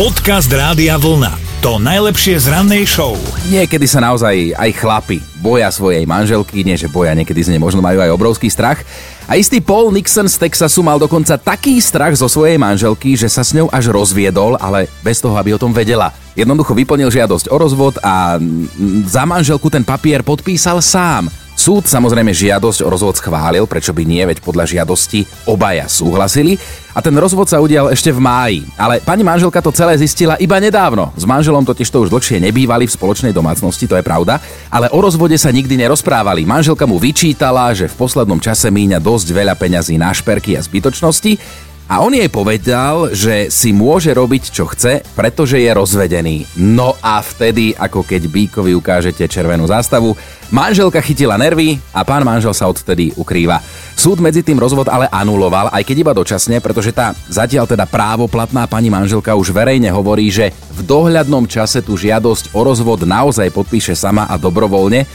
Podcast Rádia Vlna. To najlepšie z rannej show. Niekedy sa naozaj aj chlapi boja svojej manželky, nie že boja, niekedy z nej možno majú aj obrovský strach. A istý Paul Nixon z Texasu mal dokonca taký strach zo svojej manželky, že sa s ňou až rozviedol, ale bez toho, aby o tom vedela. Jednoducho vyplnil žiadosť o rozvod a za manželku ten papier podpísal sám. Súd samozrejme žiadosť o rozvod schválil, prečo by nie, veď podľa žiadosti obaja súhlasili. A ten rozvod sa udial ešte v máji. Ale pani manželka to celé zistila iba nedávno. S manželom totiž to už dlhšie nebývali v spoločnej domácnosti, to je pravda. Ale o rozvode sa nikdy nerozprávali. Manželka mu vyčítala, že v poslednom čase míňa dosť veľa peňazí na šperky a zbytočnosti a on jej povedal, že si môže robiť čo chce, pretože je rozvedený. No a vtedy, ako keď Bíkovi ukážete červenú zástavu, manželka chytila nervy a pán manžel sa odtedy ukrýva. Súd medzi tým rozvod ale anuloval, aj keď iba dočasne, pretože tá zatiaľ teda právoplatná pani manželka už verejne hovorí, že v dohľadnom čase tú žiadosť o rozvod naozaj podpíše sama a dobrovoľne,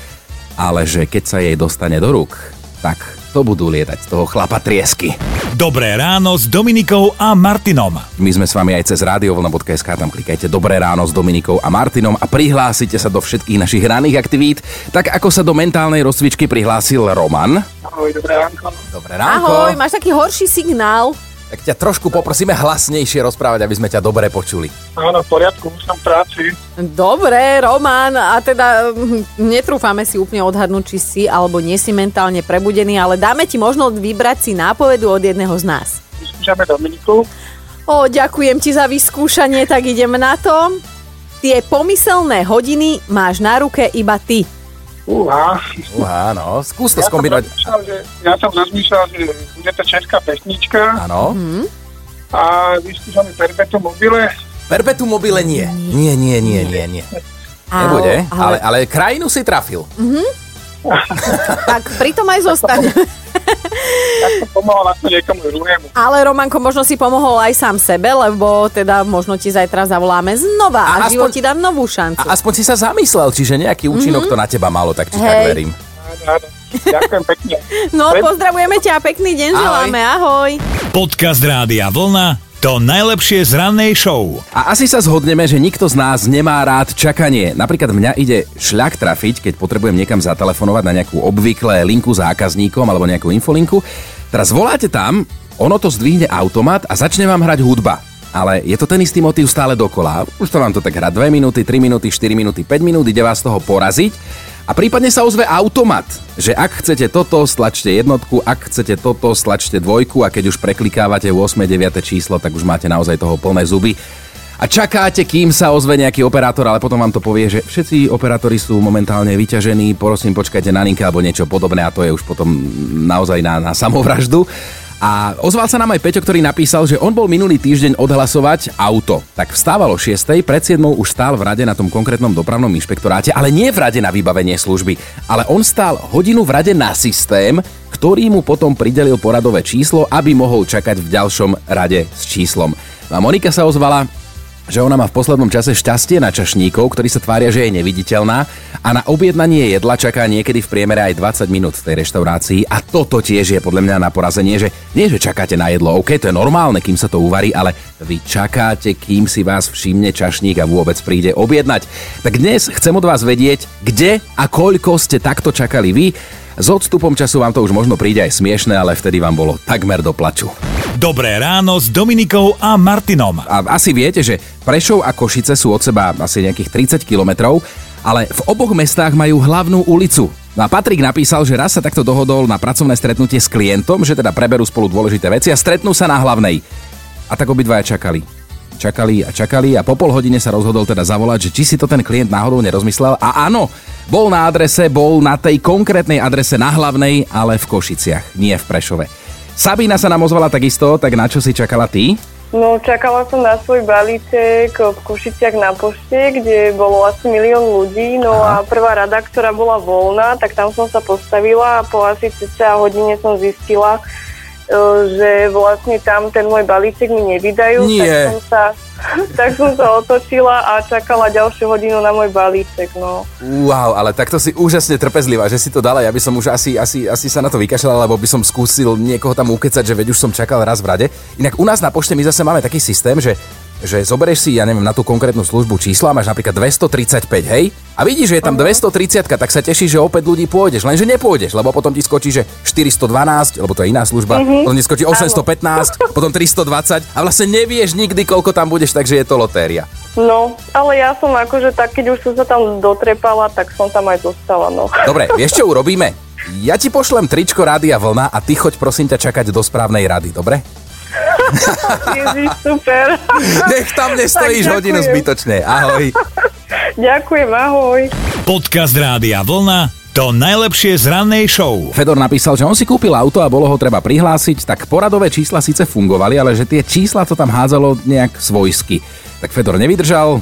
ale že keď sa jej dostane do rúk, tak to budú lietať z toho chlapa triesky. Dobré ráno s Dominikou a Martinom. My sme s vami aj cez radiovlna.sk, tam klikajte Dobré ráno s Dominikou a Martinom a prihlásite sa do všetkých našich ranných aktivít, tak ako sa do mentálnej rozcvičky prihlásil Roman. Ahoj, dobré ránko. Dobré ránko. Ahoj, máš taký horší signál. Tak ťa trošku poprosíme hlasnejšie rozprávať, aby sme ťa dobre počuli. Áno, v poriadku, už som v práci. Dobre, Roman, a teda hm, netrúfame si úplne odhadnúť, či si alebo nie si mentálne prebudený, ale dáme ti možnosť vybrať si nápovedu od jedného z nás. Vyskúšame Dominiku. O, ďakujem ti za vyskúšanie, tak idem na to. Tie pomyselné hodiny máš na ruke iba ty. Uha. Uha, no, skús to Ja som, skombinovať. rozmýšľal, že, ja som rozmýšľal, že bude to česká pesnička Áno. a vyskúšame Perpetuum mobile. Perpetuum mobile nie. Nie, nie, nie, nie, nie. Nebude, ale, ale krajinu si trafil. Tak pritom aj zostane. Tak som pomohol aspoň niekomu druhému. Ale Romanko, možno si pomohol aj sám sebe, lebo teda možno ti zajtra zavoláme znova a, A život ti dá novú šancu. A aspoň si sa zamyslel, čiže nejaký účinok to na teba malo, tak ti tak Hej. verím. Áno, áno. Ďakujem pekne. No, pozdravujeme ťa a pekný deň Ahoj. želáme, ahoj. Podcast Rádia Vlna. To najlepšie z rannej show. A asi sa zhodneme, že nikto z nás nemá rád čakanie. Napríklad mňa ide šľak trafiť, keď potrebujem niekam zatelefonovať na nejakú obvyklé linku zákazníkom alebo nejakú infolinku. Teraz voláte tam, ono to zdvihne automat a začne vám hrať hudba. Ale je to ten istý motív stále dokola. Už to vám to tak hrá 2 minúty, 3 minúty, 4 minúty, 5 minút, ide vás toho poraziť. A prípadne sa ozve automat, že ak chcete toto, stlačte jednotku, ak chcete toto, stlačte dvojku a keď už preklikávate 8. 9. číslo, tak už máte naozaj toho plné zuby. A čakáte, kým sa ozve nejaký operátor, ale potom vám to povie, že všetci operátori sú momentálne vyťažení, prosím počkajte na linke alebo niečo podobné a to je už potom naozaj na, na samovraždu. A ozval sa nám aj Peťo, ktorý napísal, že on bol minulý týždeň odhlasovať auto. Tak vstávalo 6. pred 7. už stál v rade na tom konkrétnom dopravnom inšpektoráte, ale nie v rade na vybavenie služby. Ale on stál hodinu v rade na systém, ktorý mu potom pridelil poradové číslo, aby mohol čakať v ďalšom rade s číslom. A Monika sa ozvala, že ona má v poslednom čase šťastie na čašníkov, ktorí sa tvária, že je neviditeľná a na objednanie jedla čaká niekedy v priemere aj 20 minút v tej reštaurácii a toto tiež je podľa mňa na porazenie, že nie, že čakáte na jedlo, OK, to je normálne, kým sa to uvarí, ale vy čakáte, kým si vás všimne čašník a vôbec príde objednať. Tak dnes chcem od vás vedieť, kde a koľko ste takto čakali vy. S odstupom času vám to už možno príde aj smiešne, ale vtedy vám bolo takmer do plaču. Dobré ráno s Dominikou a Martinom. A asi viete, že Prešov a Košice sú od seba asi nejakých 30 kilometrov, ale v oboch mestách majú hlavnú ulicu. No a Patrik napísal, že raz sa takto dohodol na pracovné stretnutie s klientom, že teda preberú spolu dôležité veci a stretnú sa na hlavnej. A tak obidvaja čakali. Čakali a čakali a po pol hodine sa rozhodol teda zavolať, že či si to ten klient náhodou nerozmyslel. A áno, bol na adrese, bol na tej konkrétnej adrese na hlavnej, ale v Košiciach, nie v Prešove. Sabína sa nám ozvala takisto, tak na čo si čakala ty? No, čakala som na svoj balíček v Košiciach na pošte, kde bolo asi milión ľudí, no Aha. a prvá rada, ktorá bola voľná, tak tam som sa postavila a po asi cca hodine som zistila, že vlastne tam ten môj balíček mi nevydajú, Nie. tak som sa tak som sa otočila a čakala ďalšiu hodinu na môj balíček, no. Wow, ale takto si úžasne trpezlivá, že si to dala. Ja by som už asi, asi, asi sa na to vykašľal, lebo by som skúsil niekoho tam ukecať, že veď už som čakal raz v rade. Inak u nás na pošte my zase máme taký systém, že že zoberieš si, ja neviem, na tú konkrétnu službu číslo a máš napríklad 235, hej? A vidíš, že je tam 230, tak sa tešíš, že opäť ľudí pôjdeš, lenže nepôjdeš, lebo potom ti skočí, že 412, lebo to je iná služba, potom ti skočí 815, potom 320 a vlastne nevieš nikdy, koľko tam budeš, takže je to lotéria. No, ale ja som akože tak, keď už som sa tam dotrepala, tak som tam aj zostala, no. Dobre, vieš čo urobíme? Ja ti pošlem tričko Rádia Vlna a ty choď prosím ťa čakať do správnej rady, dobre? Ježiš, super. Nech tam nestojíš hodinu zbytočne. Ahoj. Ďakujem, ahoj. Podcast Rádia Vlna to najlepšie z rannej show. Fedor napísal, že on si kúpil auto a bolo ho treba prihlásiť, tak poradové čísla síce fungovali, ale že tie čísla to tam hádzalo nejak svojsky. Tak Fedor nevydržal,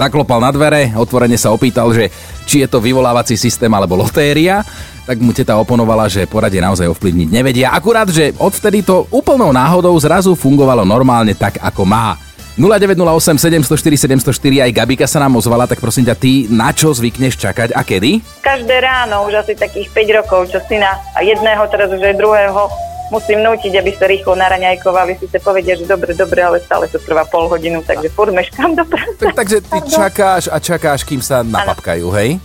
zaklopal na dvere, otvorene sa opýtal, že či je to vyvolávací systém alebo lotéria, tak mu teta oponovala, že poradie naozaj ovplyvniť nevedia. Akurát, že odvtedy to úplnou náhodou zrazu fungovalo normálne tak, ako má. 0908 704 704 aj Gabika sa nám ozvala, tak prosím ťa, ty na čo zvykneš čakať a kedy? Každé ráno, už asi takých 5 rokov, čo syna a jedného, teraz už aj druhého, musím nútiť, aby sa rýchlo naraňajkovali. Síce povedia, že dobre, dobre, ale stále to trvá pol hodinu, takže furt meškám do práce. Tak, takže ty čakáš a čakáš, kým sa napapkajú, hej?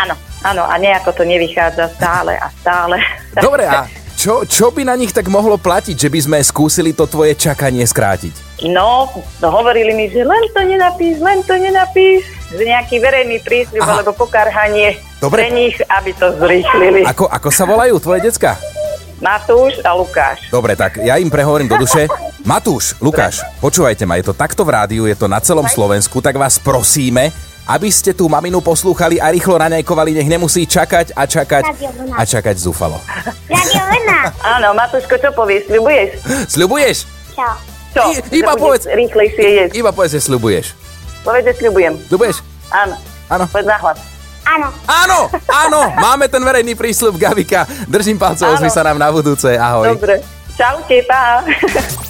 Áno, áno, a nejako to nevychádza stále a stále. Dobre, a čo, čo by na nich tak mohlo platiť, že by sme skúsili to tvoje čakanie skrátiť? No, hovorili mi, že len to nenapíš, len to nenapíš, že nejaký verejný prísľub alebo pokarhanie Dobre. pre nich, aby to zrýchlili. Ako, ako sa volajú tvoje decka? Matúš a Lukáš. Dobre, tak ja im prehovorím do duše. Matúš, Lukáš, počúvajte ma, je to takto v rádiu, je to na celom Slovensku, tak vás prosíme, aby ste tú maminu poslúchali a rýchlo raňajkovali, nech nemusí čakať a čakať a čakať zúfalo. Radio Vlna. Áno, Matúško, čo povieš? Sľubuješ? Sľubuješ? Čo? Čo? I- iba povedz. Rýchlejšie jesť. Iba povedz, že sľubuješ. Povedz, že sľubujem. Sľubuješ? Áno. Áno. Povedz nahlas. Áno. Áno, áno, máme ten verejný prísľub, Gavika. Držím palce, ozvi sa nám na budúce, ahoj. Dobre. Čaute, pa.